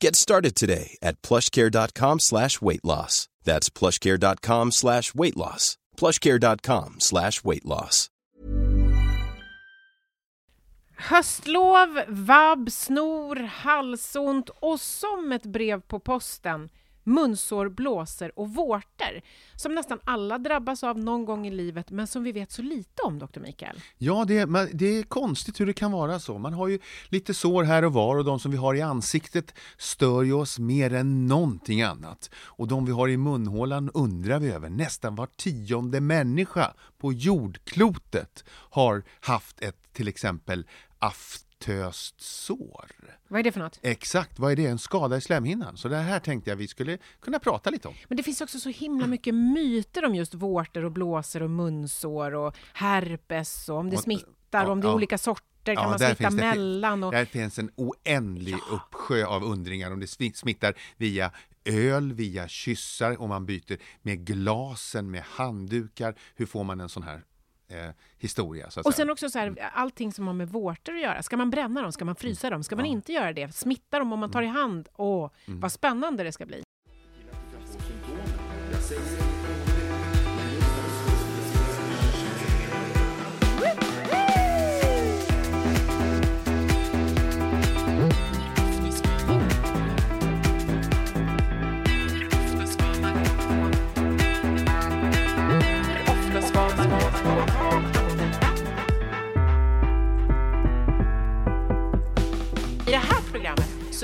Get started today at plushcare.com slash weight loss. That's plushcare.com slash weight loss. plushcare.com slash weight loss. Höstlov, vabb, snor, halsont och som ett brev på posten munsår, blåsor och vårtor som nästan alla drabbas av någon gång i livet men som vi vet så lite om, doktor Mikael. Ja, det, är, det är konstigt hur det kan vara så. Man har ju lite sår här och var och de som vi har i ansiktet stör ju oss mer än någonting annat. Och de vi har i munhålan undrar vi över. Nästan var tionde människa på jordklotet har haft ett till exempel aftöst sår. Vad är det för något? Exakt, vad är det? En skada i slemhinnan. Så det här tänkte jag vi skulle kunna prata lite om. Men det finns också så himla mycket myter om just vårtor och blåsor och munsår och herpes och om det smittar och om det är ja. olika sorter kan man där smitta finns det- mellan. Och... Där finns en oändlig uppsjö av undringar om det smi- smittar via öl, via kyssar, om man byter med glasen, med handdukar. Hur får man en sån här eh, historia? Så att Och säga? sen också så här, allting som har med vårtor att göra. Ska man bränna dem? Ska man frysa dem? Ska man inte göra det? Smitta dem om man tar i hand? Åh, vad spännande det ska bli.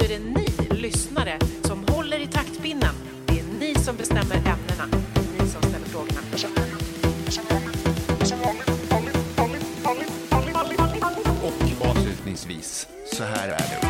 Så är det ni lyssnare som håller i taktpinnen. Det är ni som bestämmer ämnena. Ni som ställer frågorna. Och avslutningsvis, så här är det.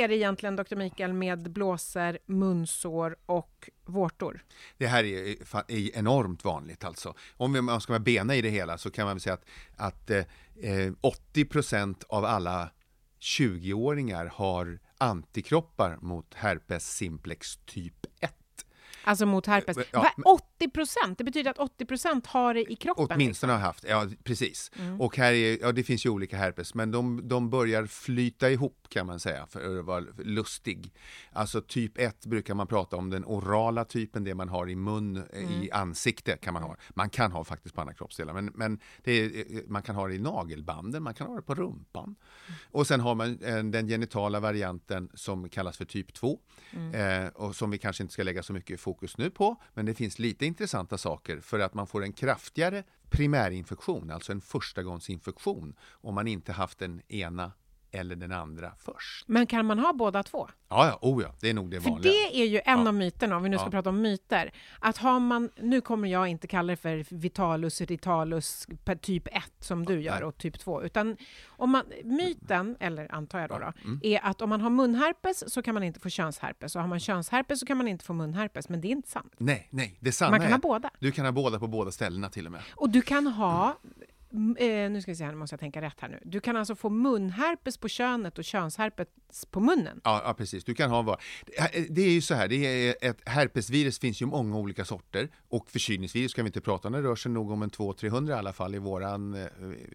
Är det egentligen, doktor Mikael, med blåsor, munsår och vårtor? Det här är, är enormt vanligt alltså. Om man ska vara bena i det hela så kan man väl säga att, att eh, 80% av alla 20-åringar har antikroppar mot herpes simplex typ 1. Alltså mot herpes. Ja, Vad- men- 80 procent? Det betyder att 80 procent har det i kroppen? Åtminstone har haft, ja precis. Mm. Och här är, ja det finns ju olika herpes, men de, de börjar flyta ihop kan man säga, för att vara lustig. Alltså typ 1 brukar man prata om den orala typen, det man har i mun, eh, Mm. i ansikte kan man ha. Man kan ha faktiskt på andra kroppsdelar, men, men är, eh, man kan ha det i nagelbanden, man kan ha det på rumpan. Mm. Och sen har man eh, den genitala varianten som kallas för typ 2 Mm. eh, och som vi kanske inte ska lägga så mycket fokus nu på, men det finns lite intressanta saker för att man får en kraftigare primärinfektion, alltså en förstagångsinfektion, om man inte haft den ena eller den andra först. Men kan man ha båda två? Ja, ja, oh ja, det är nog det För vanliga. det är ju en Ja. av myterna, om vi nu ska Ja. prata om myter. Att har man, nu kommer jag inte kalla det för vitalus ritalus typ 1 som du gör nej. och typ 2, utan om man, myten, eller antar jag då, då Mm. är att om man har munherpes så kan man inte få könsherpes och har man könsherpes så kan man inte få munherpes, men det är inte sant. Nej, nej, det sanna Man kan är, ha båda. Du kan ha båda på båda ställena till och med. Och du kan ha m- eh, nu ska vi se här, nu måste jag tänka rätt här nu. Du kan alltså få munherpes på könet och könsherpes på munnen. Ja, ja, precis. Du kan ha vad. Det- eh, Det är ju så här, det är ett herpesvirus finns ju många olika sorter och förkylningsvirus kan vi inte prata om. Det rör sig nog om en 200-300 i alla fall i våran eh,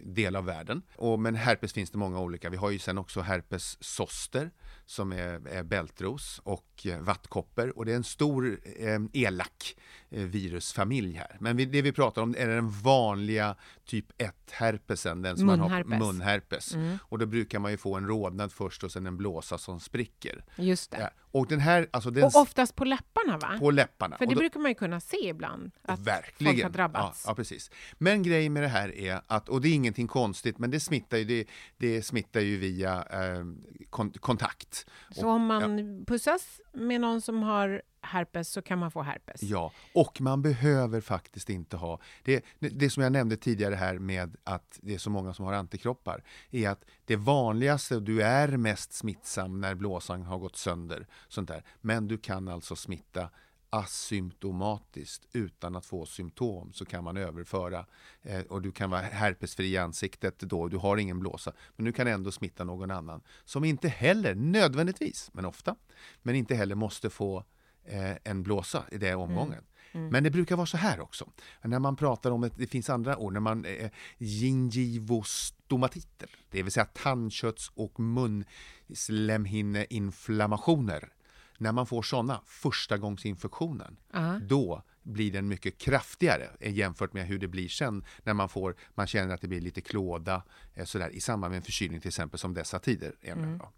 del av världen. Och, men herpes finns det många olika. Vi har ju sen också herpes zoster som är, är bältros och eh, vattkoppor och det är en stor eh, elak eh, virusfamilj här. Men vi, det vi pratar om är den vanliga typ 1-herpesen, den som man har Munherpes. munherpes. Och då brukar man ju få en rodnad först och sen en blåsa som spricker. Just det. Ja. Och den här, alltså den Och oftast på läpparna va? på läpparna. För Och det då- brukar man ju kunna se ibland, att Verkligen. folk har drabbats. Ja, ja, precis. Men grejen med det här är att, och det är ingenting konstigt, men det smittar ju, det, det smittar ju via eh, kon, kontakt. Så om man pussas med någon som har herpes så kan man få herpes? Ja, och man behöver faktiskt inte ha... Det, det som jag nämnde tidigare här med att det är så många som har antikroppar, är att det vanligaste, du är mest smittsam när blåsan har gått sönder, sånt där. men du kan alltså smitta asymptomatiskt utan att få symptom så kan man överföra eh, och du kan vara herpesfri i ansiktet då, du har ingen blåsa, men du kan ändå smitta någon annan som inte heller nödvändigtvis, men ofta, men inte heller måste få eh, en blåsa i den omgången. Men det brukar vara så här också. När man pratar om, ett, det finns andra ord, när man eh, gingivostomatiter, det vill säga tandkötts och munslemhinneinflammationer. När man får sådana, förstagångsinfektionen, Ja. då blir den mycket kraftigare eh, jämfört med hur det blir sen när man får, man känner att det blir lite klåda eh, sådär, i samband med en förkylning till exempel som dessa tider. ja.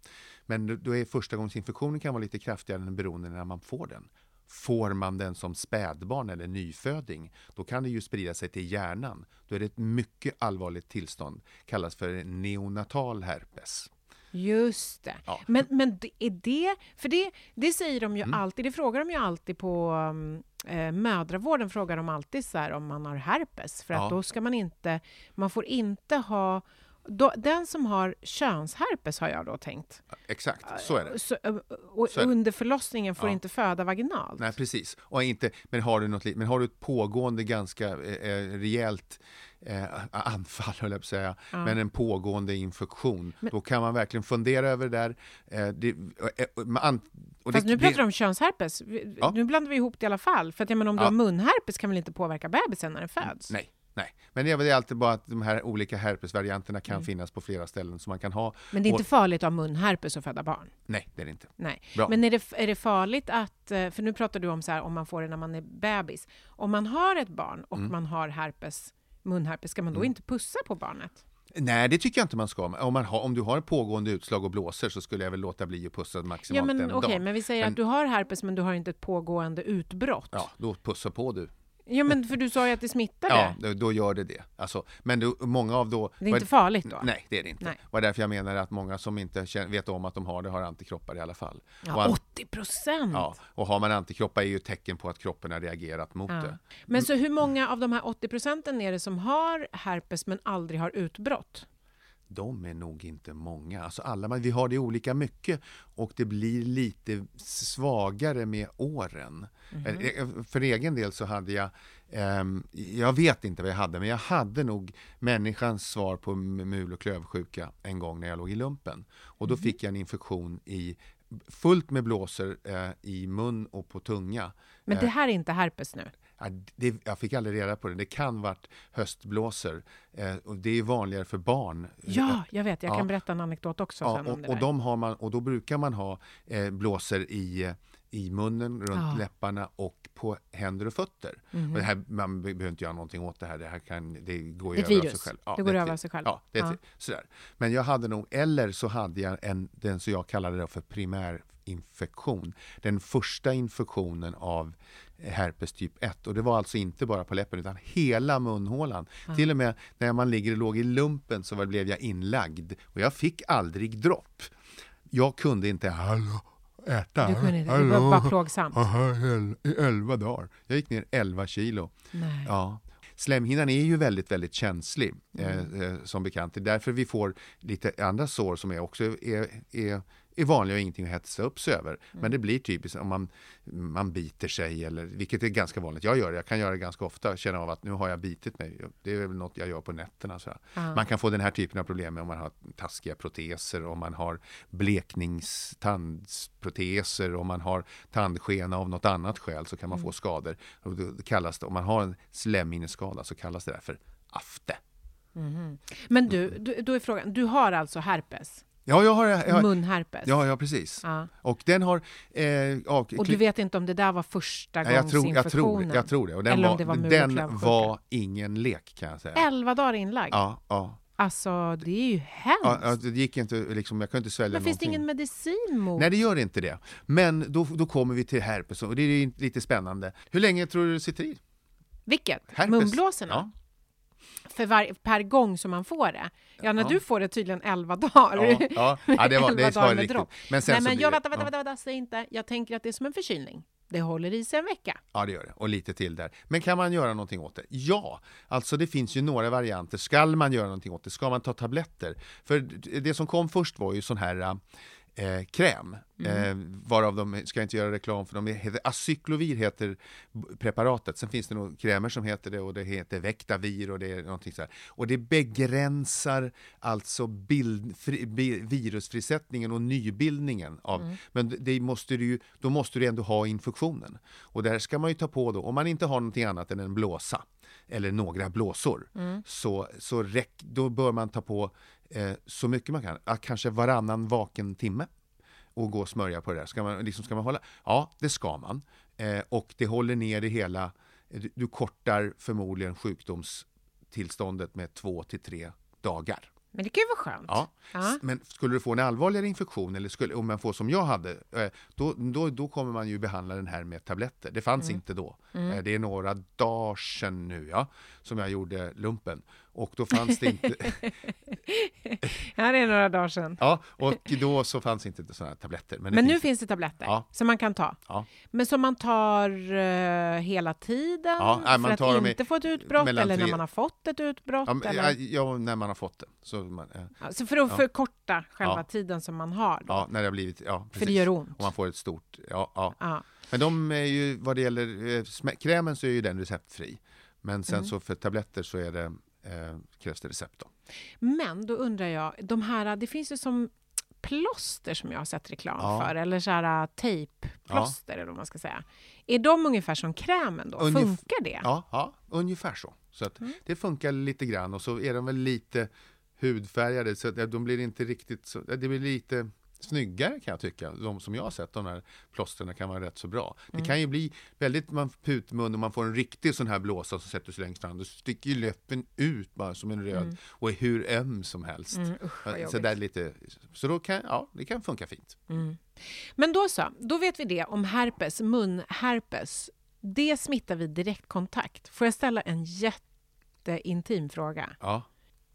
Men då- är förstagångsinfektionen kan vara lite kraftigare än beroende när man får den. Får man den som spädbarn eller nyföding, då kan det ju sprida sig till hjärnan. Då är det ett mycket allvarligt tillstånd, kallas för neonatal herpes. Just det. Ja. Men, men är det... För det, det säger de ju Mm. alltid, det frågar de ju alltid på eh, mödravården, frågar de alltid så här om man har herpes. För Ja. att då ska man inte... Man får inte ha... Då, den som har könsherpes har jag då tänkt. Exakt, så är det. Så, eh, och Så är det. under förlossningen får Ja. inte föda vaginalt. Nej, precis. Och inte, men, har du något, men har du ett pågående ganska eh, eh, rejält eh, anfall, höll jag på att säga, men en pågående infektion, då kan man verkligen fundera över det där. Eh, det, eh, man an, och Fast det, nu pratar du om könsherpes. Ja. Nu blandar vi ihop det i alla fall. För att, jag menar, om du Ja. har munherpes kan väl inte påverka bebisen när den föds? Nej, nej. Men det är alltid bara att de här olika herpesvarianterna kan Mm. finnas på flera ställen som man kan ha. Men det är inte farligt att ha munherpes och föda barn? Nej, det är det inte. Nej. Bra. Men är det, är det farligt att, eh, för nu pratar du om så här, om man får det när man är bebis. Om man har ett barn och Mm. man har herpes, munherpes, ska man då inte pussa på barnet? Nej, det tycker jag inte man ska. Om, man har, om du har pågående utslag och blåser så skulle jag väl låta bli att pussa maximalt Ja, men en okej, dag. men vi säger Men- att du har herpes men du har inte ett pågående utbrott. Ja, då pussa på du. Ja, men för du sa ju att det smittar Ja, det. då, då gör det det. Alltså, men då, många av då... Det är inte farligt då? Nej, det är det inte. Nej. Det var därför jag menar att många som inte känner, vet om att de har det har antikroppar i alla fall. Ja, an- 80 procent! ja, och har man antikroppar är ju ett tecken på att kroppen har reagerat mot Ja. det. Men så hur många av de här 80 procenten är det som har herpes men aldrig har utbrott? De är nog inte många. Alltså alla, vi har det olika mycket och det blir lite svagare med åren. Eh, För egen del så hade jag, ehm, jag vet inte vad jag hade, men jag hade nog människans svar på mul och klövsjuka en gång när jag låg i lumpen. Och då fick jag en infektion i fullt med blåsor eh, i mun och på tunga. Men det här är inte herpes nu? Ja, det, jag fick aldrig reda på det. Det kan varit höstblåsor. Eh, och det är vanligare för barn. Ja, jag vet. Jag Ja. kan berätta en anekdot också Ja, och, det och, de har man, och då brukar man ha eh, blåsor i, eh, i munnen, runt Ja. läpparna och på händer och fötter. Mhm. Och det här, man be- behöver inte göra någonting åt det här. Det, här kan, det går Det ju över av virus. sig själv. Det går ett över av sig själv. Ja, det är Ja. sådär. Men jag hade nog, eller så hade jag en, den som jag kallade det för primärinfektion. Den första infektionen av herpes typ 1. Och det var alltså inte bara på läppen utan hela munhålan. Till och med när man ligger och låg i lumpen så blev jag inlagd. Och jag fick aldrig dropp. Jag kunde inte hallå, äta. Du kunde inte, det var bara plågsamt. I elva dagar. Jag gick ner 11 kilo. Nej. Ja. Slemhinnan är ju väldigt, väldigt känslig Mm. eh, eh, som bekant. Det är därför vi får lite andra sår som är också är, är är vanliga och ingenting att hetsa upp sig över. Men det blir typiskt om man, man biter sig, eller, vilket är ganska vanligt. Jag gör det, jag kan göra det ganska ofta, känna av att nu har jag bitit mig. Det är väl något jag gör på nätterna. Så Man kan få den här typen av problem om man har taskiga proteser, om man har blekningstandsproteser, om man har tandskena av något annat skäl så kan man få skador. Och det kallas det, om man har en slemhinneskada så kallas det för afte. Men du, du, då är frågan, du har alltså herpes? Ja, jag har... Jag, har Munherpes? ja, ja, precis. Ja. Och den har... Eh, ja, Och du vet inte om det där var första Nej, jag, tror, jag, tror, jag tror det. Och den Eller om var, det var den var ingen lek kan jag säga. Elva dagar inlagd? Ja, ja. Alltså, det är ju hemskt! ja, ja, det gick inte, liksom, jag kunde inte svälja Men finns det någonting. ingen medicin mot? Nej, det gör inte det. Men då, då kommer vi till herpes och det är lite spännande. Hur länge tror du det sitter i? Vilket? Herpes? Munblåsorna? För var, per gång som man får det? Ja, när Ja. du får det tydligen 11 dagar. Ja, ja. ja det var, 11 det dagar var med riktigt. dropp. Men sen Nej, så men blir jag, vänta, vänta, vänta, vänta, säg inte. Jag tänker att det är som en förkylning. Det håller i sig en vecka. Ja, det gör det. Och lite till där. Men kan man göra någonting åt det? Ja, alltså det finns ju några varianter. Skall man göra någonting åt det? Ska man ta tabletter? För det som kom först var ju sån här eh, kräm, eh, varav de, ska jag inte göra reklam för, de heter Acyklovir heter preparatet. Sen finns det nog krämer som heter det och det heter Vectavir och det är någonting så här. Och det begränsar alltså bild, fri, bi, virusfrisättningen och nybildningen av, men det måste du ju, då måste du ändå ha infektionen. Och där ska man ju ta på då, om man inte har någonting annat än en blåsa eller några blåsor, så, så räck, då bör man ta på eh, så mycket man kan, kanske varannan vaken timme och gå och smörja på det där. Ska man, liksom, ska man hålla? Ja, det ska man. Eh, och det håller ner det hela. Du, du kortar förmodligen sjukdomstillståndet med två till tre dagar. Men det kan ju vara skönt. Ja. Men skulle du få en allvarligare infektion, eller skulle, om man får som jag hade, eh, då, då, då kommer man ju behandla den här med tabletter. Det fanns inte då. Eh, Det är några dagar sedan nu, ja, som jag gjorde lumpen. Och då fanns det inte, Här är några dagar sedan. ja, och då så fanns inte sådana tabletter. Men, det Men nu finns, finns det tabletter Ja. som man kan ta. Ja. Men som man tar eh, hela tiden Ja, nej, man för att inte få ett utbrott eller när man har fått ett utbrott? Ja, men, eller? ja, när man har fått det. Så man, eh, Alltså för att förkorta själva tiden som man har. Då. ja, när det har blivit, ja, för precis. det gör ont. Om man får ett stort, ja, ja. Men de är ju, vad det gäller eh, krämen så är ju den receptfri. Men sen Mm. så för tabletter så är det, eh, krävs det recept då. Men då undrar jag, de här, det finns ju som plåster som jag har sett reklam Ja. för, eller så här tejpplåster eller vad man ska säga. Är de ungefär som krämen då? Ungef- Funkar det? Ja, ja ungefär så. Så att Mm. det funkar lite grann och så är de väl lite hudfärgade så att de blir inte riktigt så, det blir lite snyggare kan jag tycka. De som jag har sett, de här plåsterna kan vara rätt så bra. Mm. Det kan ju bli väldigt man putmun och man får en riktig sån här blåsa som sätter sig längst fram. Då sticker ju läppen ut bara som en röd och är hur öm som helst. Mm, usch, så, där lite, så då kan, ja, det kan funka fint. Men då så, då vet vi det om herpes, munherpes. Det smittar vid direktkontakt. Får jag ställa en jätteintim fråga? Ja,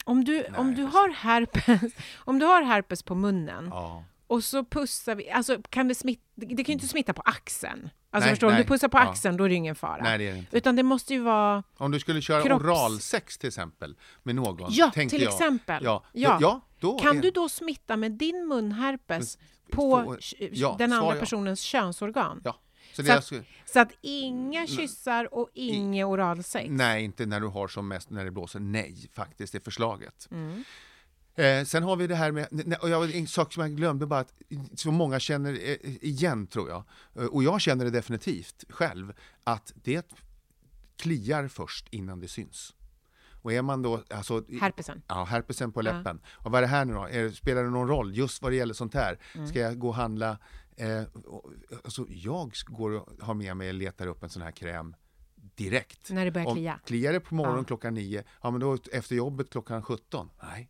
Om du, om du har herpes, om du har herpes på munnen ja. Och så pussar vi, alltså kan det smitta, det kan ju inte smitta på axeln. Alltså Nej, förstår du, om du pussar på Ja. axeln då är det ingen fara. Nej, det är det inte. Utan det måste ju vara, Om du skulle köra Kropps- oralsex till exempel med någon. ja till jag. exempel. Ja, Ja. ja Kan är- du då smitta med din munherpes på Få- k- ja, den andra ja. personens könsorgan? Ja. Så det Så att- skulle, Så att inga kyssar och inga oralsex? nej, inte när du har som mest när det blåser. Nej, faktiskt är förslaget. Mm. Eh, sen har vi det här med, och jag, en sak som jag glömde bara att så många känner eh, igen tror jag, Eh, och jag känner det definitivt själv, att det kliar först innan det syns. Och är man då, alltså, Herpesen? Ja, herpesen på Ja. läppen. Och vad är det här nu då? Är, spelar det någon roll just vad det gäller sånt här? Mm. Ska jag gå och handla? Eh, och, alltså, jag går och har med mig och letar upp en sån här kräm direkt. När det börjar Om- klia? Kliar det på morgonen Ja. klockan nio, ja men då efter jobbet klockan 17? Nej.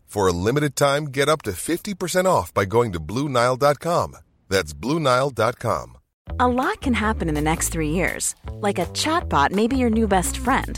For a limited time, get up to 50% off by going to BlueNile.com. That's BlueNile.com. A lot can happen in the next three years. Like a chatbot may be your new best friend.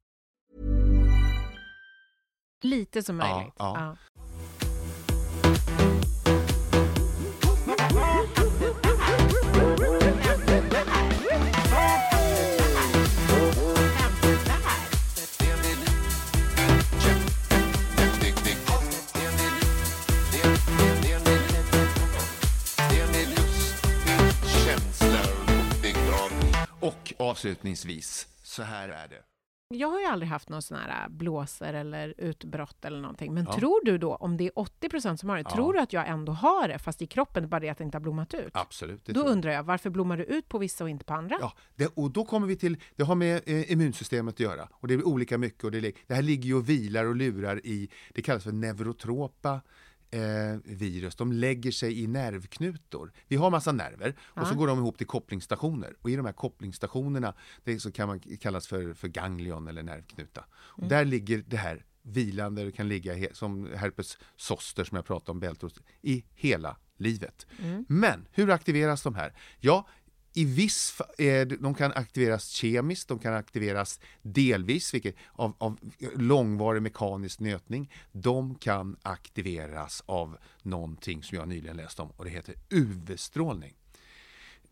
Lite som Ja, möjligt. ja. Och avslutningsvis, så här är det. Jag har ju aldrig haft någon sån här äh, blåser eller utbrott eller någonting. Men Ja. tror du då, om det är 80% som har det, Ja. tror du att jag ändå har det, fast i kroppen, bara det att det inte har blommat ut? Absolut. Då undrar jag, varför blommar det ut på vissa och inte på andra? Ja, det, och då kommer vi till, det har med eh, immunsystemet att göra och det är olika mycket och det, det här ligger ju och vilar och lurar i, det kallas för neurotropa eh, virus. De lägger sig i nervknutor. Vi har massa nerver och så går de ihop till kopplingsstationer och i de här kopplingsstationerna, det så kan man kallas för, för ganglion eller nervknuta. Och där ligger det här vilande, det kan ligga he, som herpes zoster som jag pratade om, bältros, i hela livet. Men hur aktiveras de här? Ja, i viss, eh, de kan aktiveras kemiskt, de kan aktiveras delvis vilket, av, av långvarig mekanisk nötning. De kan aktiveras av någonting som jag nyligen läste om och det heter UV-strålning.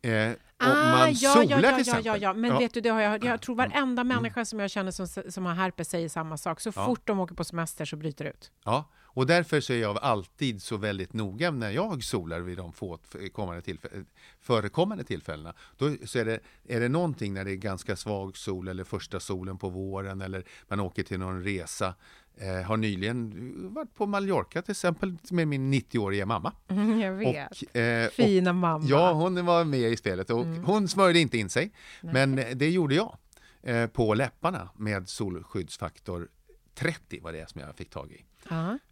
Eh, om man Ah, ja, solar ja, ja, till exempel. ja, ja, men vet du, det har jag, jag tror varenda människa som jag känner som, som har herpes säger samma sak. Så fort de åker på semester så bryter det ut. Ja, och därför så är jag alltid så väldigt noga när jag solar vid de få kommande tillfä- förekommande tillfällena. Då så är det, är det någonting när det är ganska svag sol eller första solen på våren eller man åker till någon resa. Eh, har nyligen varit på Mallorca till exempel med min 90-åriga mamma. jag vet. Och, eh, och, Fina mamma. Ja, hon var med i spelet och hon smörjde inte in sig. Men eh, det gjorde jag eh, på läpparna med solskyddsfaktor 30 var det som jag fick tag i.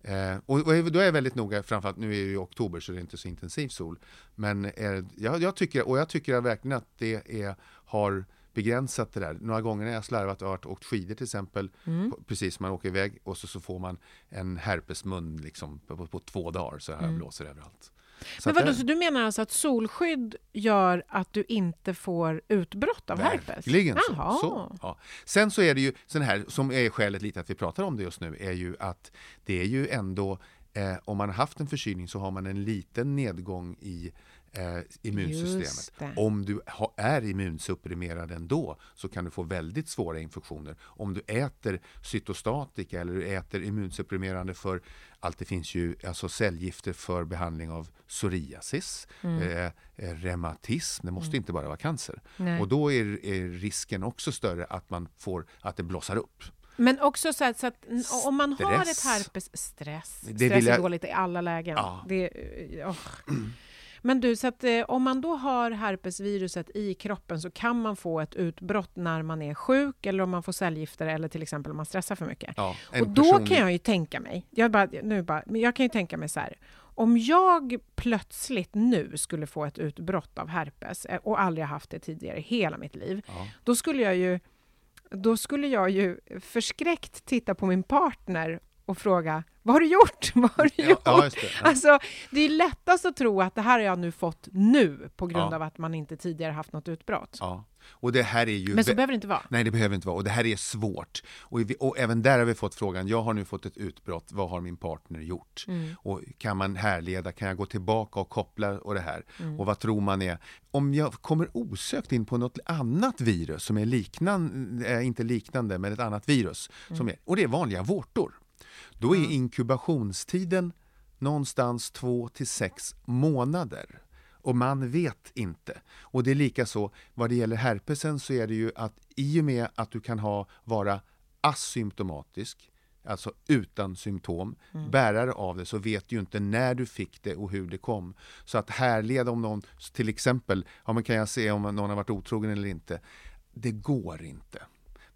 Eh, och, och då är jag väldigt noga, framförallt nu är det ju oktober så det är inte så intensiv sol. Men eh, jag, jag tycker, och jag tycker verkligen att det är, har begränsat det där. Några gånger när jag slarvat och åkt skidor till exempel, på, precis som man åker iväg och så, så får man en herpesmun liksom på, på, på två dagar så här blåser överallt. Så Men vadå, så du menar alltså att solskydd gör att du inte får utbrott av herpes? Verkligen så. Så ja. Sen så är det ju sån här, som är skälet lite att vi pratar om det just nu, är ju att det är ju ändå, eh, om man har haft en förkylning så har man en liten nedgång i eh, immunsystemet. Om du ha, är immunsupprimerad ändå så kan du få väldigt svåra infektioner. Om du äter cytostatika eller du äter immunsupprimerande för allt det finns ju alltså cellgifter för behandling av psoriasis, Mm. eh, eh, reumatism, det måste inte bara vara cancer. Nej. Och då är, är risken också större att man får att det blossar upp. Men också så att, så att om man har ett Stress. herpes... Stress. Det Stress vill är jag- dåligt i alla lägen. Ja. Det, åh. Men du, så att, eh, om man då har herpesviruset i kroppen så kan man få ett utbrott när man är sjuk eller om man får cellgifter eller till exempel om man stressar för mycket. Ja, Och då personlig- kan jag ju tänka mig, jag, bara, nu bara, men jag kan ju tänka mig så här, om jag plötsligt nu skulle få ett utbrott av herpes eh, och aldrig haft det tidigare i hela mitt liv, Ja. då skulle jag ju då skulle jag ju förskräckt titta på min partner och fråga vad har du gjort? Vad har du gjort? ja, det. Ja. Alltså, det är lättast att tro att det här har jag nu fått nu på grund Ja. av att man inte tidigare haft något utbrott. Ja. Och det här är ju... Men så behöver det inte vara. Nej, det behöver inte vara. Och det här är svårt. Och, vi, och även där har vi fått frågan, jag har nu fått ett utbrott, vad har min partner gjort? Mm. Och kan man härleda, kan jag gå tillbaka och koppla och det här? Mm. Och vad tror man är? Om jag kommer osökt in på något annat virus som är liknande, äh, inte liknande, men ett annat virus, Mm. som är, och det är vanliga vårtor. Då är inkubationstiden någonstans två till sex månader. Och man vet inte. Och det är lika så vad det gäller herpesen så är det ju att i och med att du kan ha, vara asymptomatisk, alltså utan symptom, bärare av det, så vet du ju inte när du fick det och hur det kom. Så att härleda om någon, till exempel, ja men kan jag se om någon har varit otrogen eller inte? Det går inte.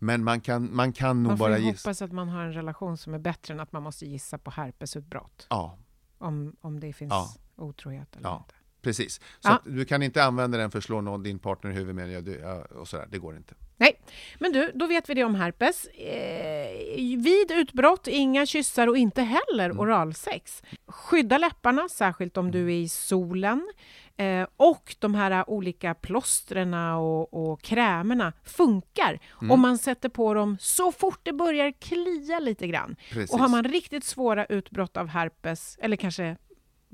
Men man kan, man kan nog Man får bara gissa. hoppas att man har en relation som är bättre än att man måste gissa på herpesutbrott. Ja, Om, om det finns Ja. otrohet eller Ja. inte. precis. Så Ja. du kan inte använda den för att slå någon, din partner i huvudet med ja, du, och sådär. Det går inte. Nej, men du, då vet vi det om herpes. Eh, vid utbrott, inga kyssar och inte heller Mm. oralsex. Skydda läpparna, särskilt om du är i solen. Eh, och de här olika plåstren och, och krämerna funkar Mm. om man sätter på dem så fort det börjar klia lite grann. Precis. Och har man riktigt svåra utbrott av herpes, eller kanske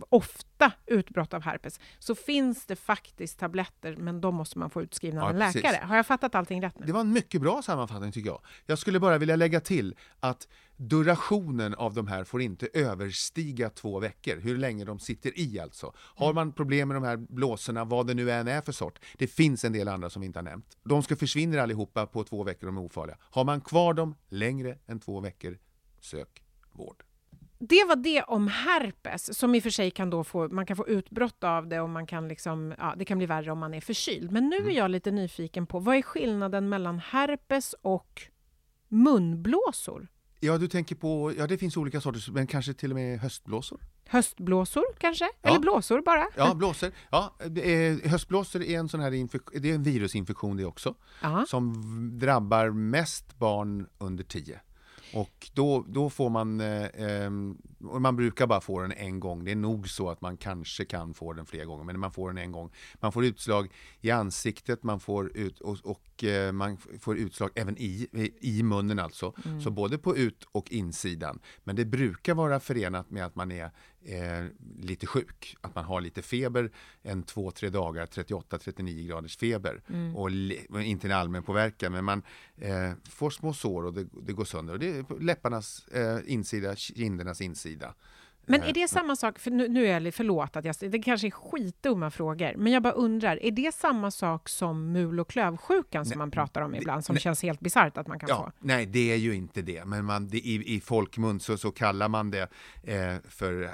ofta utbrott av herpes, så finns det faktiskt tabletter, men de måste man få utskrivna av Ja, en precis. läkare. Har jag fattat allting rätt nu? Det var en mycket bra sammanfattning tycker jag. Jag skulle bara vilja lägga till att durationen av de här får inte överstiga två veckor, hur länge de sitter i alltså. Har man problem med de här blåsorna, vad det nu än är för sort, det finns en del andra som vi inte har nämnt. De ska försvinna allihopa på två veckor, de är ofarliga. Har man kvar dem längre än två veckor, sök vård. Det var det om herpes, som i och för sig kan då få, man kan få utbrott av det och man kan liksom, ja, det kan bli värre om man är förkyld. Men nu är jag lite nyfiken på, vad är skillnaden mellan herpes och munblåsor? Ja, du tänker på, ja det finns olika sorters, men kanske till och med höstblåsor? Höstblåsor kanske? Ja. Eller blåsor bara? Ja, blåsor. Ja, är, höstblåsor är en sån här infek- det är en virusinfektion det också. Ja. som drabbar mest barn under 10. Och då, då får man, eh, ehm, man brukar bara få den en gång. Det är nog så att man kanske kan få den fler gånger, men man får den en gång. Man får utslag i ansiktet, man får ut, och, och eh, man får utslag även i, i munnen alltså. Så både på ut och insidan. Men det brukar vara förenat med att man är eh, lite sjuk. Att man har lite feber, en två, tre dagar, 38-39 graders feber. Och le- och inte en allmän påverkan, men man eh, får små sår och det, det går sönder. Och det är läpparnas eh, insida, kindernas insida. Men är det samma sak, för nu, nu är jag förlåt att jag, det kanske är skitdumma frågor, men jag bara undrar, är det samma sak som mul och klövsjukan som man pratar om ibland, som nej. känns helt bisarrt att man kan Ja, få? nej, det är ju inte det. Men man, det, i, i folkmun så, så kallar man det eh, för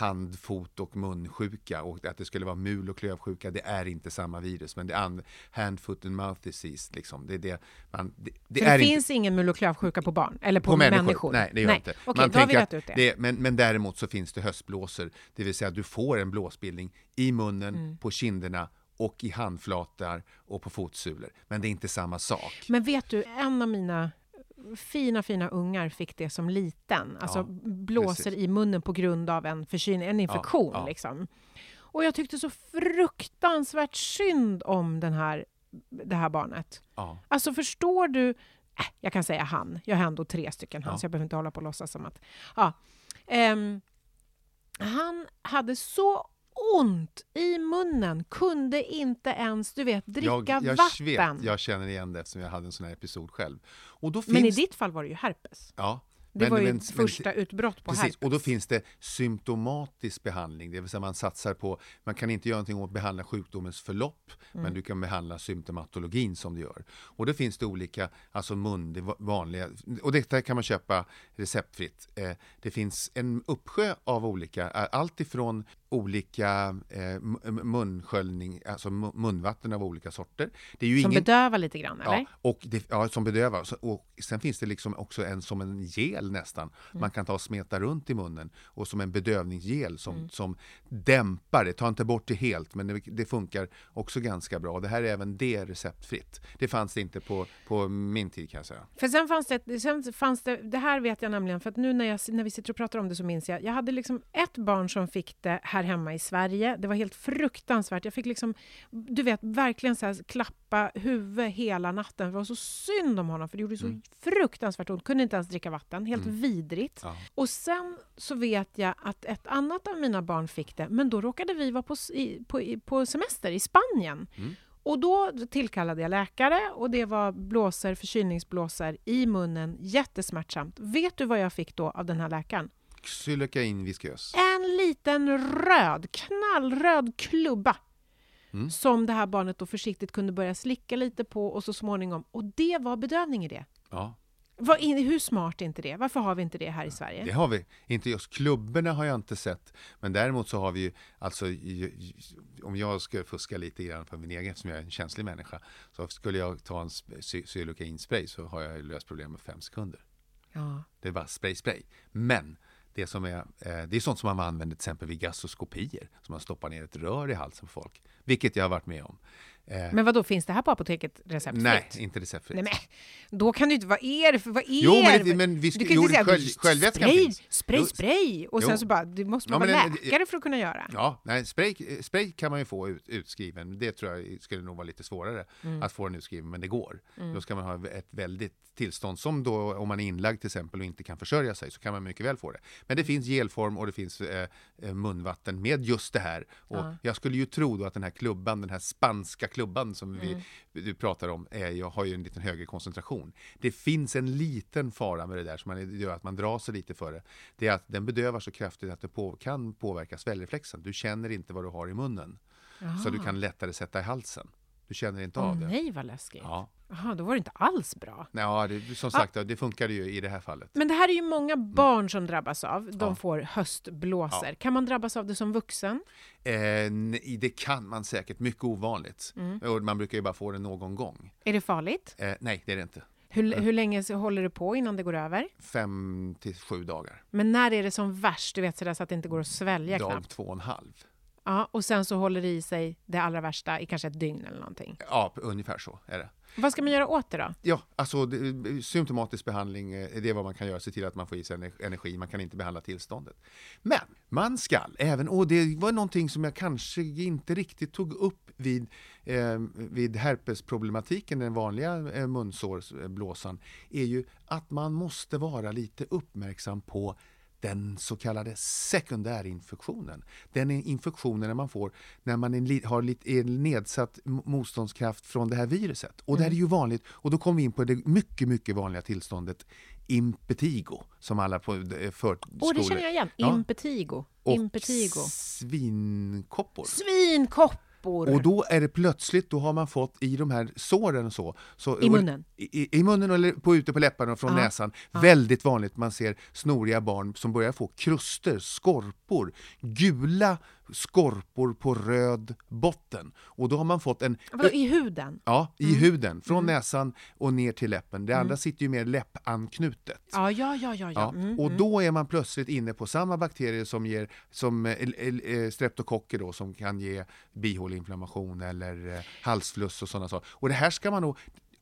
hand, fot och munsjuka. Och att det skulle vara mul och klövsjuka, det är inte samma virus. Men det är and, hand, foot and mouth disease. Liksom. Det, är det, man, det, det det finns inte, ingen mul och klövsjuka på barn, eller på, på människor. människor? Nej, det gör inte. Okej, Man tänker att det. men, men däremot så finns det höstblåsor. Det vill säga att du får en blåsbildning i munnen, Mm. på kinderna och i handflatar och på fotsulor. Men det är inte samma sak. Men vet du, en av mina fina, fina ungar fick det som liten. Alltså Ja, blåser precis. i munnen på grund av en förkylning, en infektion. ja. Liksom. Och jag tyckte så fruktansvärt synd om den här, det här barnet. Ja. Alltså förstår du? Äh, jag kan säga han. Jag har ändå tre stycken han, Ja. så jag behöver inte hålla på och låtsas som att... Ja. Ehm, han hade så ont i munnen, kunde inte ens du vet, dricka jag, jag vatten. Vet, jag känner igen det eftersom jag hade en sån här episod själv. Och då finns, Men i ditt fall var det ju herpes. Ja. Det var ju första utbrott på precis, herpes. Och då finns det symptomatisk behandling, det vill säga man satsar på, man kan inte göra någonting åt att behandla sjukdomens förlopp, Mm. men du kan behandla symptomatologin som du gör. Och då finns det olika, alltså mun, det va- vanliga, och detta kan man köpa receptfritt. Eh, det finns en uppsjö av olika, eh, allt ifrån olika eh, munsköljning, alltså mu- munvatten av olika sorter. Det är ju Som ingen, bedövar lite grann, eller? Ja, och det, ja, som bedövar. Och sen finns det liksom också en som en gel nästan. Mm. Man kan ta och smeta runt i munnen och som en bedövningsgel som, Mm. som dämpar det. Ta inte bort det helt, men det, det funkar också ganska bra. Det här är även det receptfritt. Det fanns det inte på, på min tid kan jag säga. För sen fanns det, sen fanns det, det här vet jag nämligen, för att nu när, jag, när vi sitter och pratar om det så minns jag, jag hade liksom ett barn som fick det här hemma i Sverige. Det var helt fruktansvärt. Jag fick liksom, du vet, verkligen så här, klappa huvudet hela natten. Det var så synd om honom, för det gjorde så Mm. fruktansvärt ont. Kunde inte ens dricka vatten. Helt Mm. vidrigt. Ja. Och sen så vet jag att ett annat av mina barn fick det, men då råkade vi vara på, i, på, i, på semester i Spanien. Mm. Och då tillkallade jag läkare och det var blåsor, förkylningsblåsor i munnen, jättesmärtsamt. Vet du vad jag fick då av den här läkaren? Xylocain viskös. En liten röd, knallröd klubba Mm. som det här barnet då försiktigt kunde börja slicka lite på och så småningom, och det var bedövning i det. Ja, in- hur smart är inte det? Varför har vi inte det här i Sverige? det har vi. Inte just klubborna har jag inte sett. Men däremot så har vi ju, alltså om jag ska fuska lite grann för min egen, eftersom jag är en känslig människa, så skulle jag ta en Xylocain-spray så har jag löst problemet med fem sekunder. Ja. Det är bara spray, spray. Men det som är, eh, det är sånt som man använder till exempel vid gastroskopier, som man stoppar ner ett rör i halsen på folk, vilket jag har varit med om. Eh, Men vad då finns det här på apoteket receptfritt? nej, inte receptfritt. Nej, men då kan du inte... Vad är det för... Vad är Jo, men det- men vi du ska- kan jo, inte säga själv- självvätskan spray, finns. spray, spray och sen Jo. så bara, det måste Ja, man vara men det- läkare för att kunna göra. Ja, nej, spray, spray kan man ju få ut, utskriven. Det tror jag skulle nog vara lite svårare Mm. att få den utskriven, men det går. Då ska man ha ett väldigt tillstånd som då om man är inlagd till exempel och inte kan försörja sig så kan man mycket väl få det. Men det finns gelform och det finns eh, eh, munvatten med just det här. Och Ja. Jag skulle ju tro då att den här klubban, den här spanska klubban som Mm. vi, du pratar om, är, jag har ju en liten högre koncentration. Det finns en liten fara med det där som man, gör att man drar sig lite för det. Det är att den bedövar så kraftigt att det på, kan påverka sväljreflexen. Du känner inte vad du har i munnen. Så du kan lättare sätta i halsen. Du känner inte Åh av det. nej, vad läskigt. Ja. Jaha, då var det inte alls bra. Ja, det, som sagt, det funkar ju i det här fallet. Men det här är ju många barn som drabbas av. De Mm. Ja. får höstblåsor. Ja. Kan man drabbas av det som vuxen? Eh, nej, det kan man säkert, mycket ovanligt. Mm. Och man brukar ju bara få det någon gång. Är det farligt? Eh, nej, det är det inte. Hur, hur länge håller det på innan det går över? Fem till sju dagar. Men när är det som värst? Du vet sådär så att det inte går att svälja Dag knappt. två och en halv. Ja, och sen så håller det i sig det allra värsta i kanske ett dygn eller någonting. Ja, ungefär så är det. Vad ska man göra åt det då? Ja, alltså det, symptomatisk behandling, eh, det är vad man kan göra, se till att man får i sig ener- energi, man kan inte behandla tillståndet. Men man skall även, och det var någonting som jag kanske inte riktigt tog upp vid, eh, vid herpesproblematiken, den vanliga eh, munsårsblåsan, är ju att man måste vara lite uppmärksam på den så kallade sekundärinfektionen. Den är infektionen när man får när man har lite, nedsatt motståndskraft från det här viruset. Och det här är ju vanligt, och då kommer vi in på det mycket, mycket vanliga tillståndet impetigo, som alla på eh, förskolor... Åh, det känner jag igen. Ja. Impetigo. Och Impetigo. svinkoppor. Svinkoppor! Och då är det plötsligt, då har man fått i de här såren och så. så I munnen? I, i, i munnen eller på, ute på läpparna och från Ja. näsan. Väldigt vanligt man ser snoriga barn som börjar få kruster, skorpor, gula skorpor på röd botten. Och då har man fått en Vadå, I huden? Ja, i Mm. huden, från näsan och ner till läppen. Det andra sitter ju mer läppanknutet. Ja, ja, ja, ja. ja. Ja, Mm, och mm. då är man plötsligt inne på samma bakterier som ger som eh, el- eh, streptokocker då, som kan ge bihåleinflammation eller eh, halsfluss och sådana saker. Och det här ska man nog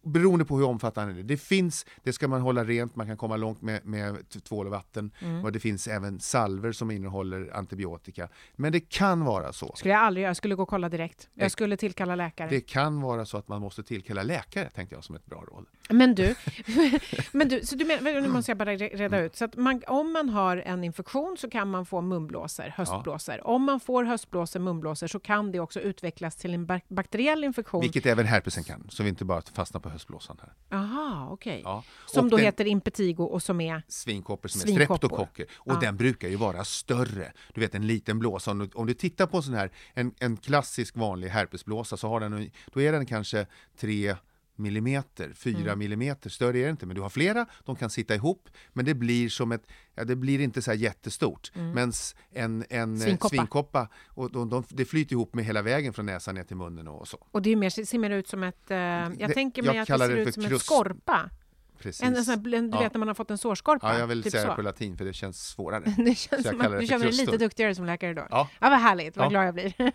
Beroende på hur omfattande det är. Det finns, det ska man hålla rent, man kan komma långt med, med tvål och vatten. Mm. Och det finns även salver som innehåller antibiotika. Men det kan vara så. skulle jag aldrig göra. Jag skulle gå och kolla direkt. Jag skulle tillkalla läkare. Det kan vara så att man måste tillkalla läkare, tänkte jag som ett bra råd. Men du, men du, så du menar, nu måste jag bara re- reda ut. Så att man, om man har en infektion så kan man få munblåsor, höstblåsor. Om man får höstblåsor, munblåsor så kan det också utvecklas till en bak- bakteriell infektion. Vilket även herpesen kan, så vi inte bara fastnar på höstblåsan här. Aha, okej. Ja. Som Och då den- heter impetigo och som är... svinkoppor som är Svinkoppor. streptokocker. Och Ja. den brukar ju vara större. Du vet en liten blåsa. Om du, om du tittar på en sån här, en, en klassisk vanlig herpesblåsa så har den, en- då är den kanske 3 millimeter, 4 Mm. millimeter, större är det inte. Men du har flera, de kan sitta ihop, men det blir som ett, ja det blir inte så här jättestort. Men en, en eh, Svinkoppa. svinkoppa, och de, de, det flyter ihop med hela vägen från näsan ner till munnen och så. Och det är mer, ser mer ut som ett... Eh, jag Det- tänker jag mig att det ser det ut som en krust. skorpa. Precis. En, en sån här, du Ja. vet när man har fått en sårskorpa? Ja, jag vill typ säga så. det på latin för det känns svårare. Det Så känns att det du känner dig lite duktigare som läkare då. Ja. Ja, vad härligt. Vad Ja. glad jag blir.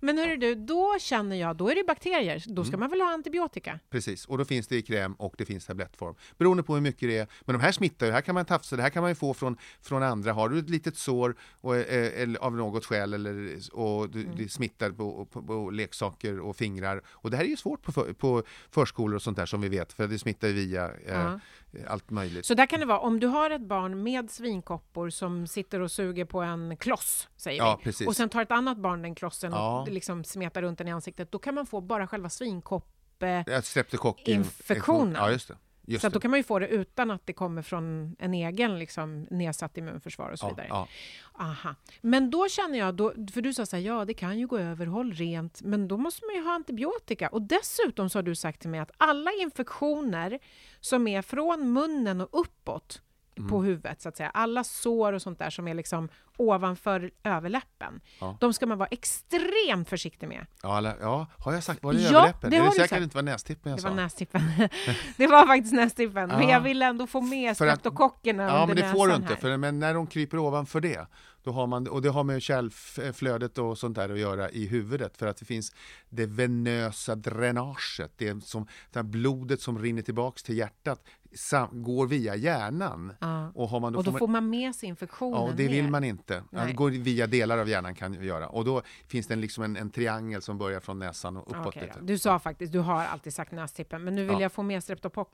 Men hörru du, då känner jag, då är det bakterier. Då Mm. ska man väl ha antibiotika? Precis, och då finns det i kräm och det finns tablettform. Beroende på hur mycket det är. Men de här smittar ju, här kan man tafsa, det här kan man ju få från, från andra. Har du ett litet sår och, eh, eller, av något skäl eller, och du, Mm. det smittar på, på, på leksaker och fingrar. Och det här är ju svårt på, för, på förskolor och sånt där som vi vet, för det smittar ju via eh, Ja. allt möjligt. Så där kan det vara, om du har ett barn med svinkoppor som sitter och suger på en kloss, säger Ja, vi, precis. och sen tar ett annat barn den klossen Ja. och liksom smetar runt den i ansiktet, då kan man få bara själva streptokock Infektionen. Ja, just det. Just så då kan man ju få det utan att det kommer från en egen liksom, nedsatt immunförsvar och så ja, vidare. ja. Aha. Men då känner jag, då, för du sa så här, ja det kan ju gå över, håll rent, men då måste man ju ha antibiotika. Och dessutom så har du sagt till mig att alla infektioner som är från munnen och uppåt Mm. på huvudet, så att säga, alla sår och sånt där som är liksom ovanför överläppen, Ja. de ska man vara extremt försiktig med. Ja, alla, ja, har jag sagt, var det Ja, överläppen? det det du säkert sagt. inte var nästippen jag Det sa? var nästippen. det var faktiskt nästippen, men Ja. jag ville ändå få med streptokockerna Ja, men det får du inte, här. för, men när de kryper ovanför det, då har man, och det har med kärlflödet och sånt där att göra i huvudet, för att det finns det venösa dränaget, det som, det blodet som rinner tillbaks till hjärtat, går via hjärnan. Ja. Och, har man, och då får får man, med sig infektionen Ja, och det vill ner. man inte. Nej. Det går via delar av hjärnan kan göra. Och då finns det en, liksom en, en triangel som börjar från näsan och uppåt Okej lite. då. Du sa faktiskt, du har alltid sagt nästippen, men nu vill Ja. jag få med streptokock...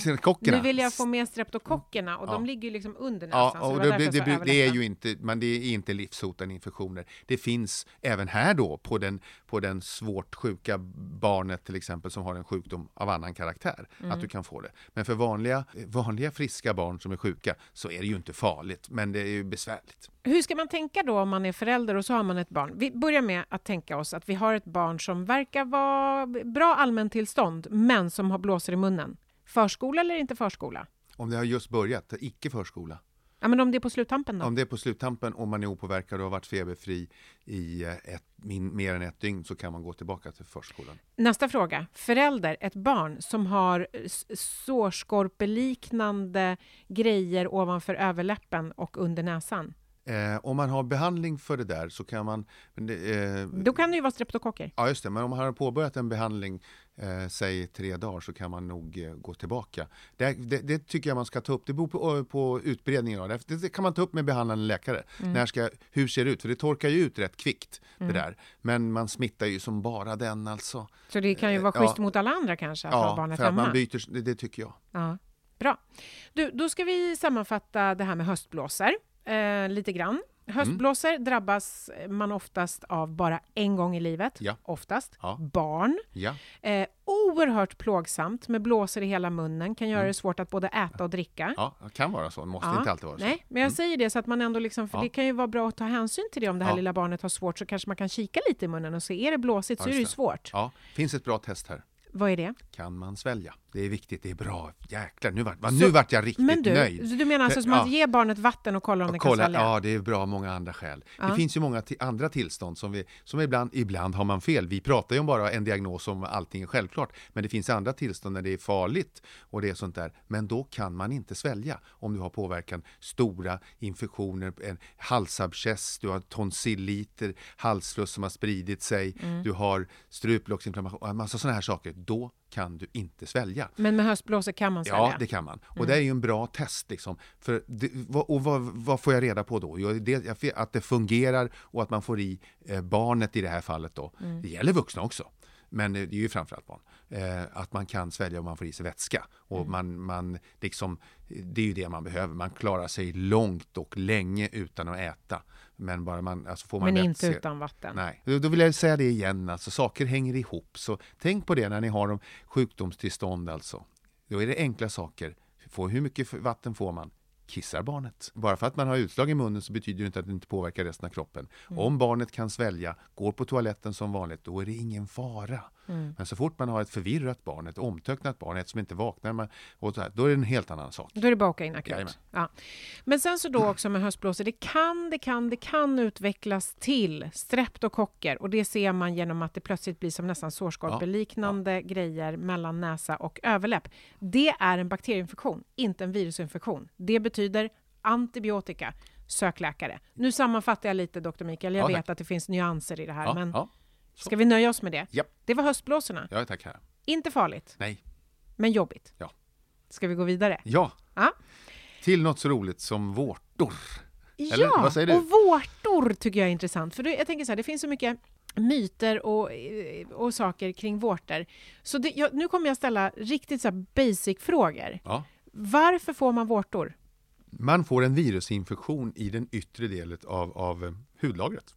Sen kockerna. Nu vill jag få med streptokockerna och de Ja. ligger ju liksom under näsan. Ja, och det, det, det, det är ju inte, men det är inte livshotande infektioner. Det finns även här då på den, på den svårt sjuka barnet till exempel som har en sjukdom av annan karaktär, Mm. att du kan få det. Men för vanliga, vanliga friska barn som är sjuka så är det ju inte farligt, men det är ju besvärligt. Hur ska man tänka då om man är förälder och så har man ett barn? Vi börjar med att tänka oss att vi har ett barn som verkar vara bra allmäntillstånd, men som har blåsor i munnen. Förskola eller inte förskola? Om det har just börjat, icke förskola. Ja, men om det är på sluttampen då? Om det är på sluttampen och man är opåverkad och har varit feberfri i eh, ett, min, mer än ett dygn så kan man gå tillbaka till förskolan. Nästa fråga. Förälder, ett barn som har sårskorpeliknande grejer ovanför överläppen och under näsan. Eh, om man har behandling för det där så kan man... Eh, Då kan det ju vara streptokocker. Ja, just det. Men om man har påbörjat en behandling, eh, säg tre dagar, så kan man nog eh, gå tillbaka. Det, det, det tycker jag man ska ta upp. Det beror på, på utbredningen av det. Det kan man ta upp med behandlande läkare. När ska, hur ser det ut? För det torkar ju ut rätt kvickt, det där. Men man smittar ju som bara den alltså. Så det kan ju vara Ja. schysst mot alla andra kanske att ha Ja, barnet för att hemma. man byter, det, det tycker jag. Ja. Bra. Du, då ska vi sammanfatta det här med höstblåsor eh, lite grann. Höstblåsor drabbas man oftast av bara en gång i livet. Ja. Oftast. Ja. Barn. Ja, Eh, oerhört plågsamt med blåsor i hela munnen. Kan göra det svårt att både äta och dricka. Mm. ja det kan vara så. Det måste Ja. inte alltid vara så. Nej, men jag säger det så att man ändå liksom, för det kan ju vara bra att ta hänsyn till det om det här lilla barnet har svårt så kanske man kan kika lite i munnen och se, är det blåsigt så är det ju svårt. Ja, finns ett bra test här. Vad är det? Kan man svälja? Det är viktigt, det är bra. Jäklar, nu vart, nu vart jag riktigt Men du, nöjd. så du menar alltså som att ja. ge barnet vatten och kolla om det kan kolla, svälja? ja, det är bra av många andra skäl. Ja. Det finns ju många andra tillstånd som, vi, som ibland, ibland har man fel. Vi pratar ju om bara en diagnos om allting är självklart. Men det finns andra tillstånd när det är farligt och det är sånt där. Men då kan man inte svälja om du har påverkan, stora infektioner, en halsabscess, du har tonsilliter, halsfluss som har spridit sig, Mm. du har struplocksinflammation, en massa sådana här saker. Då kan du inte svälja. Men med höstblåsor kan man svälja? Ja, det kan man. Och det är ju en bra test. Liksom. För det, och vad, vad får jag reda på då? Jo, det, att det fungerar och att man får i eh, barnet i det här fallet. Då. Det gäller vuxna också. Men eh, det är ju framförallt barn. Eh, att man kan svälja om man får i sig vätska. Och man, man liksom, det är ju det man behöver. Man klarar sig långt och länge utan att äta. Men bara man, alltså får man Men inte vätska- utan vatten? Nej, då vill jag säga det igen, alltså saker hänger ihop. Så tänk på det när ni har de sjukdomstillstånd alltså. Då är det enkla saker. Få, hur mycket vatten får man? kissar barnet. Bara för att man har utslag i munnen så betyder det inte att det inte påverkar resten av kroppen. Mm. Om barnet kan svälja, går på toaletten som vanligt, då är det ingen fara. Mm. Men så fort man har ett förvirrat barn, ett omtöcknat barn, ett som inte vaknar, man, och så här, då är det en helt annan sak. Då är det bara åka in akut. Ja. Men sen så då också med höstblåsor, det kan, det kan, det kan utvecklas till streptokocker och det ser man genom att det plötsligt blir som nästan sårskorpeliknande grejer mellan näsa och överläpp. Det är en bakterieinfektion, inte en virusinfektion. Det betyder antibiotika. Sök läkare. Nu sammanfattar jag lite, doktor Mikael. Jag Ja, vet tack. att det finns nyanser i det här, Ja, men ja, ska vi nöja oss med det? Japp. Det var höstblåsorna. ja, tack här. Inte farligt, Nej. men jobbigt. Ja. Ska vi gå vidare? Ja, Ja. till något så roligt som vårtor. Eller, ja, vad säger du? och vårtor tycker jag är intressant. För jag tänker så här, det finns så mycket myter och, eh, och saker kring vårtor. Så det, jag, nu kommer jag ställa riktigt så basic-frågor. Ja. Varför får man vårtor? Man får en virusinfektion i den yttre delen av, av eh, hudlagret.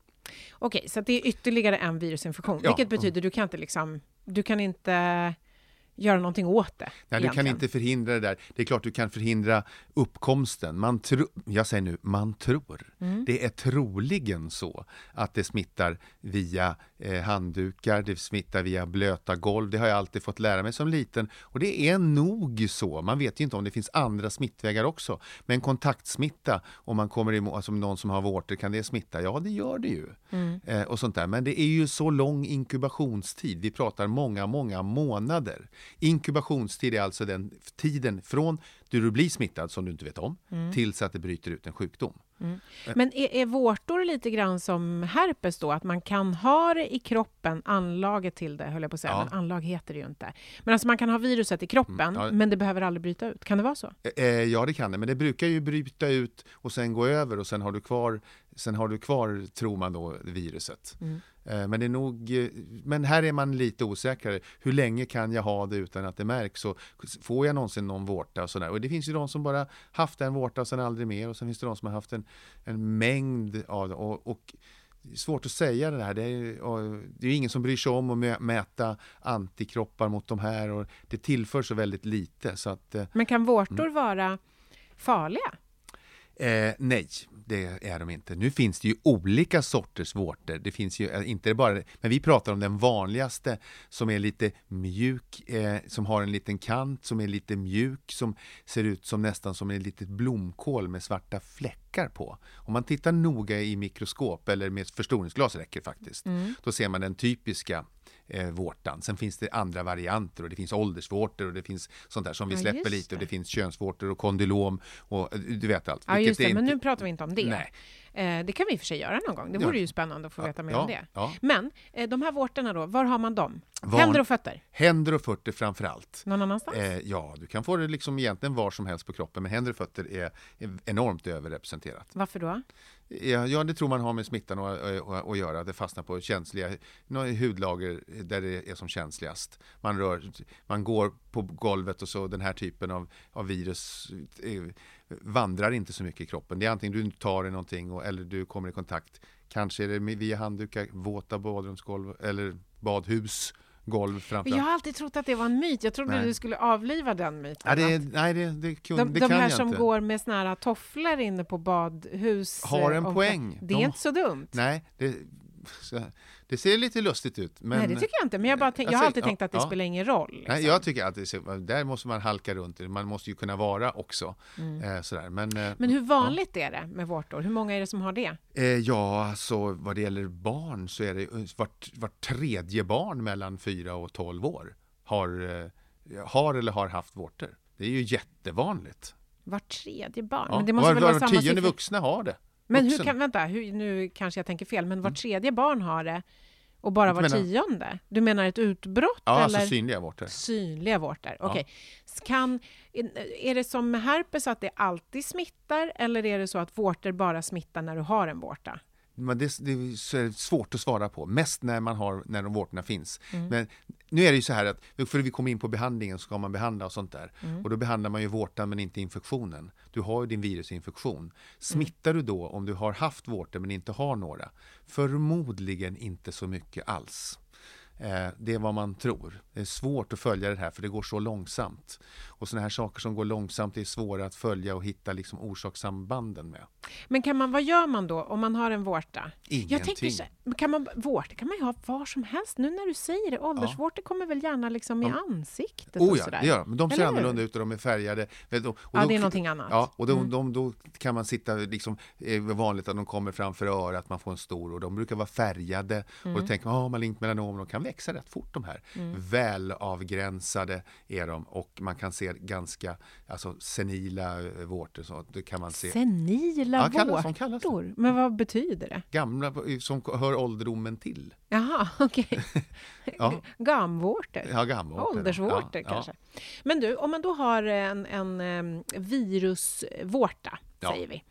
Okej, så det är ytterligare en virusinfektion, Ja. vilket betyder du kan inte liksom, du kan inte göra någonting åt det. Nej, du kan inte förhindra det där. Det är klart du kan förhindra uppkomsten. Man tro, jag säger nu, man tror. Mm. Det är troligen så att det smittar via eh, handdukar, det smittar via blöta golv. Det har jag alltid fått lära mig som liten. Och det är nog så. Man vet ju inte om det finns andra smittvägar också. Men kontaktsmitta, om man kommer emot, alltså någon som har vårtor, kan det smitta? Ja, det gör det ju. Mm. Eh, och sånt där. Men det är ju så lång inkubationstid. Vi pratar många, många månader. Inkubationstid är alltså den tiden från då du blir smittad, som du inte vet om, Mm. tills att det bryter ut en sjukdom. Men är, är vårtor lite grann som herpes då? Att man kan ha det i kroppen, anlaget till det höll jag på att säga, Ja. men anlag heter det ju inte. Men alltså man kan ha viruset i kroppen, Mm, ja. men det behöver aldrig bryta ut. Kan det vara så? Eh, ja, det kan det, men det brukar ju bryta ut och sen gå över och sen har du kvar, sen har du kvar tror man då, viruset. Mm. Eh, Men, det är nog, eh, men här är man lite osäkrare. Hur länge kan jag ha det utan att det märks? Och får jag någonsin någon vårta? Och, sådär? och det finns ju de som bara haft en vårta och sen aldrig mer. Och sen finns det de som har haft en, en mängd av det. Och, och svårt att säga det här. Det är, det är ingen som bryr sig om att mä- mäta antikroppar mot de här. Och det tillför så väldigt lite. Så att, eh, Men kan vårtor Mm. vara farliga? Eh, nej, det är de inte. Nu finns det ju olika sorters vårtor. Det finns ju eh, inte bara, men vi pratar om den vanligaste som är lite mjuk, eh, som har en liten kant, som är lite mjuk, som ser ut som nästan som ett litet blomkål med svarta fläckar på. Om man tittar noga i mikroskop eller med förstoringsglas räcker faktiskt, då ser man den typiska eh, vårtan. Sen finns det andra varianter och det finns åldersvårtor och det finns sånt där som vi Ja, släpper lite och det. finns könsvårtor och kondylom och eh, du vet allt. Ja, just det, är men inte- nu pratar vi inte om det. Nej. Eh, det kan vi i och för sig göra någon gång. Det Ja. vore ju spännande att få veta mer ja, om det. ja. Men eh, de här vårtorna då, var har man dem? Var- Händer och fötter? Händer och fötter framför allt. Någon annanstans? Eh, ja, du kan få det liksom egentligen var som helst på kroppen, men händer och fötter är enormt överrepresenterat. Varför då? Ja, det tror man har med smittan att, eh, att, att göra. Det fastnar på känsliga hudlager där det är som känsligast. Man, rör, man går på golvet och så den här typen av, av virus eh, vandrar inte så mycket i kroppen. Det är antingen du tar i någonting och, eller du kommer i kontakt. Kanske är det via handdukar, våta badrumsgolv eller badhus, golv framför Jag har alltid trott att det var en myt. Jag trodde Nej. du skulle avliva den myten. Ja, det, nej, det, det, kun, de det de kan här jag som inte. går med såna här tofflor inne på badhus. Har en och- poäng. Det är De- inte så dumt. Nej, det, det ser lite lustigt ut. Men, Nej, det tycker jag inte. Men jag, bara tänk, jag har Alltså, alltid ja, tänkt att det ja. spelar ingen roll. Liksom. Nej, jag tycker att det ser, där måste man halka runt. Man måste ju kunna vara också. Eh, sådär. Men, eh, Mm. Men hur vanligt är det med vårtor? Hur många är det som har det? eh, ja, alltså vad det gäller barn så är det eh, vart, vart tredje barn mellan 4 och 12 år har, eh, har eller har haft vårtor. Det är ju jättevanligt. Var tredje barn? Ja. Men det måste var, väl var vara samma tionde vuxna har det. Men hur kan, vänta, hur, nu kanske jag tänker fel, men var tredje barn har det och bara var menar- tionde? Du menar ett utbrott Ja, eller? alltså synliga vårtor. Synliga vårtor, Ja. okej. Kan, är det som med herpes att det alltid smittar eller är det så att vårtor bara smittar när du har en vårta? Men det, det är svårt att svara på, mest när man har, när de vårtorna finns. Mm. Men nu är det ju så här att, för vi kommer in på behandlingen så ska man behandla och sånt där. Mm. Och då behandlar man ju vårtan men inte infektionen. Du har ju din virusinfektion. Smittar du då om du har haft vårtor men inte har några? Förmodligen inte så mycket alls. Eh, det är vad man tror. Det är svårt att följa det här för det går så långsamt. Och sådana här saker som går långsamt är svåra att följa och hitta liksom orsakssambanden med. Men kan man, vad gör man då om man har en vårta? Ingenting. Jag tänker så, kan man, vårta kan man ju ha var som helst. Nu när du säger det, åldersvårtor kommer väl gärna liksom i Ja. ansiktet Oh och ja, sådär. det gör de. Men de ser Eller hur? annorlunda ut och de är färgade. Och då, Ja, det är någonting annat. Ja, och då, Mm. de, då kan man sitta, liksom, eh, vanligt att de kommer framför örat, man får en stor och de brukar vara färgade. Och Mm. då tänker man, ja, malignt melanom, de kan växa rätt fort de här. Väl avgränsade är de och man kan se ganska alltså, senila eh, vårtor. Så, det kan man se. Senila Ja, kallas- de kallas vårtor? Men vad betyder det? Gamla som hör ålderdomen till. Jaha, okej. Ja. Gamvårtor? Ja, gamla Åldersvårtor ja, kanske. Men du, om man då har en, en virusvårta, Ja. säger vi.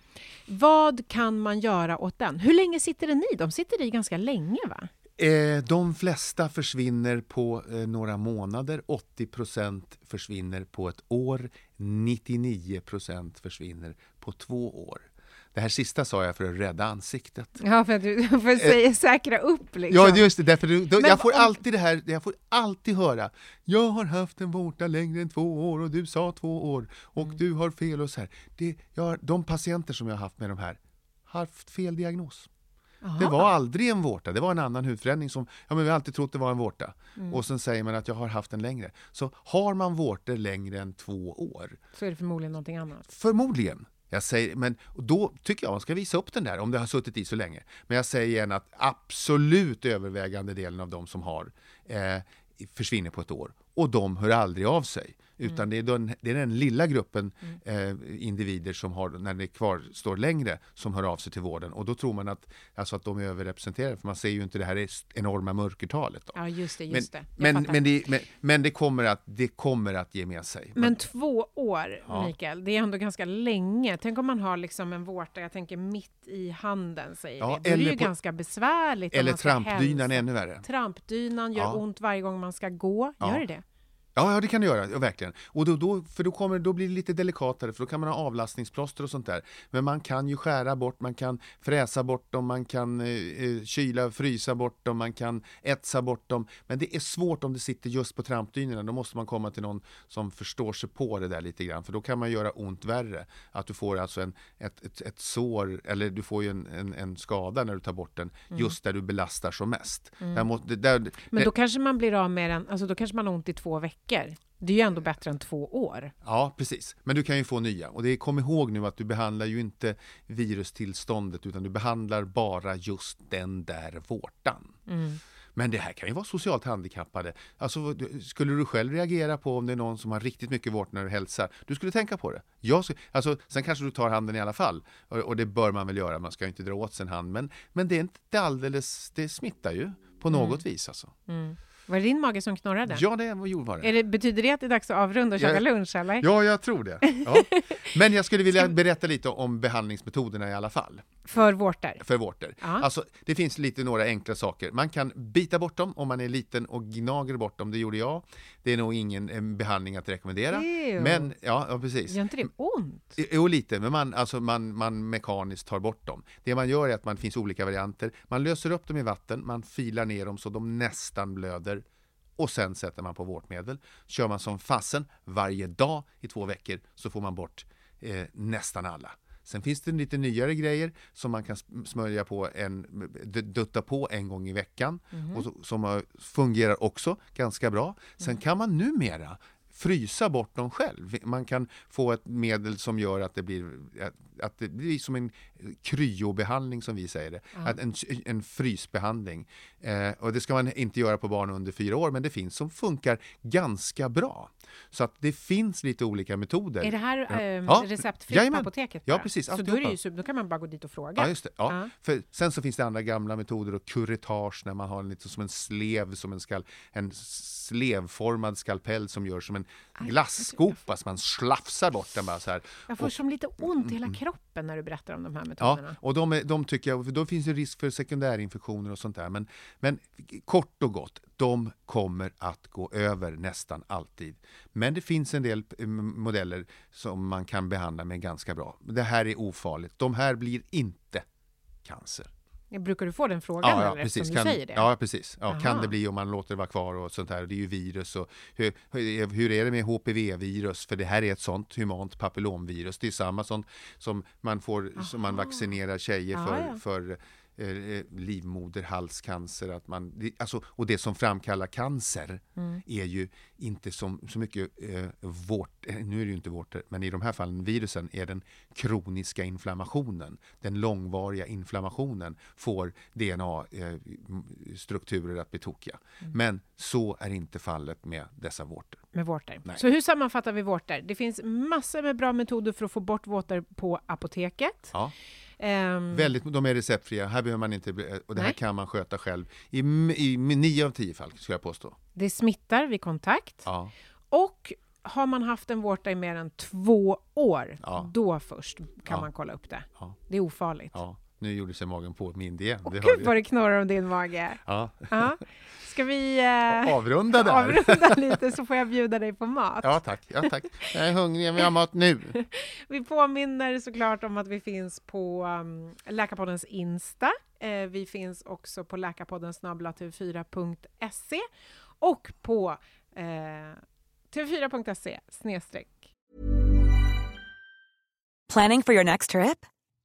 Vad kan man göra åt den? Hur länge sitter den i? De sitter i ganska länge, va? Eh, de flesta försvinner på eh, några månader, 80% försvinner på ett år, 99% försvinner på två år. Det här sista sa jag för att rädda ansiktet. Ja, för att du för att säga, säkra upp liksom. Ja, just det, därför du, då, Men jag får alltid det här, jag får alltid höra Jag har haft en vårta längre än två år och du sa två år och Mm. du har fel och så här. Det, jag, de patienter som jag har haft med de här har haft fel diagnos. Det var aldrig en vårta, det var en annan hudförändring som, ja men vi har alltid trott det var en vårta. Mm. Och sen säger man att jag har haft den längre. Så har man vårtor längre än två år, Så är det förmodligen någonting annat. Förmodligen. Jag säger, men då tycker jag man ska visa upp den där om det har suttit i så länge. Men jag säger igen att absolut övervägande delen av de som har eh, försvinner på ett år. Och de hör aldrig av sig. Utan det, är den, det är den lilla gruppen eh, individer som har, när det kvarstår längre, som hör av sig till vården. Och då tror man att, alltså att de är överrepresenterade, för man ser ju inte det här enorma mörkertalet. Då. Ja, just det, Men, just det. Jag men, men, det, men, men det, kommer att, det kommer att ge med sig. Men två år, Ja. Mikael, det är ändå ganska länge. Tänk om man har liksom en vårta, jag tänker mitt i handen, säger Ja, vi. Är det eller ju på- ganska besvärligt. eller trampdynan är ännu värre. Trampdynan gör Ja. ont varje gång man ska gå. Gör det det? Ja, ja, det kan det göra, ja, verkligen. Och då, då, för då, kommer, då blir det lite delikatare, för då kan man ha avlastningsplåster och sånt där. Men man kan ju skära bort, man kan fräsa bort dem, man kan eh, eh, kyla, frysa bort dem, man kan etsa bort dem. Men det är svårt om det sitter just på trampdynorna. Då måste man komma till någon som förstår sig på det där lite grann, för då kan man göra ont värre. Att du får alltså en, ett, ett, ett sår, eller du får ju en, en, en skada när du tar bort den, just där du belastar som mest. Där må, det, där, Men det- då kanske man blir av med den, alltså då kanske man har ont i två veckor. Det är ju ändå bättre än två år. Ja, precis. Men du kan ju få nya. Och det, kom ihåg nu att du behandlar ju inte virustillståndet utan du behandlar bara just den där vårtan. Men det här kan ju vara socialt handikappade. Alltså, skulle du själv reagera på om det är någon som har riktigt mycket vårtor när du hälsar? Du skulle tänka på det. Jag skulle, alltså, sen kanske du tar handen i alla fall. Och, och det bör man väl göra, man ska ju inte dra åt sig en hand. Men, men det är inte alldeles, det smittar ju på något vis alltså. Var det din mage som knorrade? Ja, det var var det. Är det, betyder det att det är dags att avrunda och Ja. käka lunch eller? Ja, jag tror det. Ja. Men jag skulle vilja berätta lite om behandlingsmetoderna i alla fall, För vårtor? för vårtor. Ja. Alltså, det finns lite några enkla saker. Man kan bita bort dem om man är liten och gnager bort dem, det gjorde jag. Det är nog ingen eh, behandling att rekommendera. Ew. Men, ja, ja precis. Gör inte det ont? Jo, lite, men man, alltså man, man mekaniskt tar bort dem. Det man gör är att man finns olika varianter. Man löser upp dem i vatten, man filar ner dem så de nästan blöder och sen sätter man på vårtmedel. Kör man som fasen varje dag i två veckor så får man bort eh, nästan alla. Sen finns det lite nyare grejer som man kan sm- smörja på en, dutta på en gång i veckan och så, som fungerar också ganska bra. Sen kan man numera frysa bort dem själv. Man kan få ett medel som gör att det blir, att, det blir som en kryobehandling som vi säger det. Att en, en frysbehandling. Eh, och det ska man inte göra på barn under fyra år men det finns som funkar ganska bra. Så att det finns lite olika metoder. Är det här Ja. ehm, Ja. receptfritt Jajamän. på apoteket? Ja, bara? precis, Så då, är ju, då kan man bara gå dit och fråga? Ja, just det. Ja. Ja. För sen så finns det andra gamla metoder och kuretage när man har lite som en slev, som en, skal, en slevformad skalpell som gör som en glasskopa som man slafsar bort den bara så här. Jag får Och- som lite ont i hela kroppen när du berättar om de här Ja, metoderna. och de, är, de tycker jag, för då finns det risk för sekundärinfektioner och sånt där. Men, men kort och gott, de kommer att gå över nästan alltid. Men det finns en del eh, modeller som man kan behandla med ganska bra. Det här är ofarligt. De här blir inte cancer. Brukar du få den frågan Ja, ja, eller, precis. Kan, du säger det? ja, precis. Ja, kan det bli om man låter det vara kvar och sånt här. Det är ju virus och hur, hur, är det med HPV-virus? För det här är ett sånt humant papillomvirus. Det är samma sånt som man får, som man vaccinerar tjejer Ja, för, ja. för eh, livmoderhalscancer. Att man, alltså, och det som framkallar cancer Mm. är ju inte som, så mycket eh, vårt, eh, nu är det ju inte vårtor, men i de här fallen virusen är den kroniska inflammationen. Den långvariga inflammationen får DNA-strukturer att bli tokiga. Mm. Men så är inte fallet med dessa vårtor. med vårtor. Nej. Så hur sammanfattar vi vårtor? Det finns massor med bra metoder för att få bort vårtor på apoteket. Ja. Ehm, Väldigt, de är receptfria, här behöver man inte, bli- och det här Nej. kan man sköta själv i, i nio av tio fall, skulle jag påstå. det smittar vid kontakt. Ja. Och har man haft en vårta i mer än två år, Ja. då först kan Ja. man kolla upp det. Det är ofarligt. Nu gjorde sig magen på mind igen. Åh, Det Gud vad det knorrar om din mage. ja. Ja. Ska vi eh, Avrunda där. avrunda lite så får jag bjuda dig på mat? Ja tack, ja, tack. Jag är hungrig, jag vill ha mat nu. Vi påminner såklart om att vi finns på um, Läkarpoddens Insta. Eh, vi finns också på läkarpodden tv4.se och på eh, tv4.se snedstreck Planning for your next trip?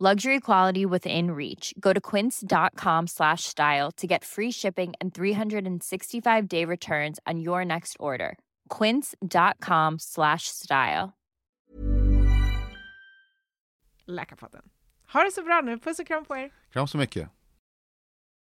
Luxury quality within reach. Go to quince.com slash style to get free shipping and 365 day returns on your next order. Quince.com slash style. Läkarpodden. Ha det så bra nu. Puss och kram på er. Kram så mycket.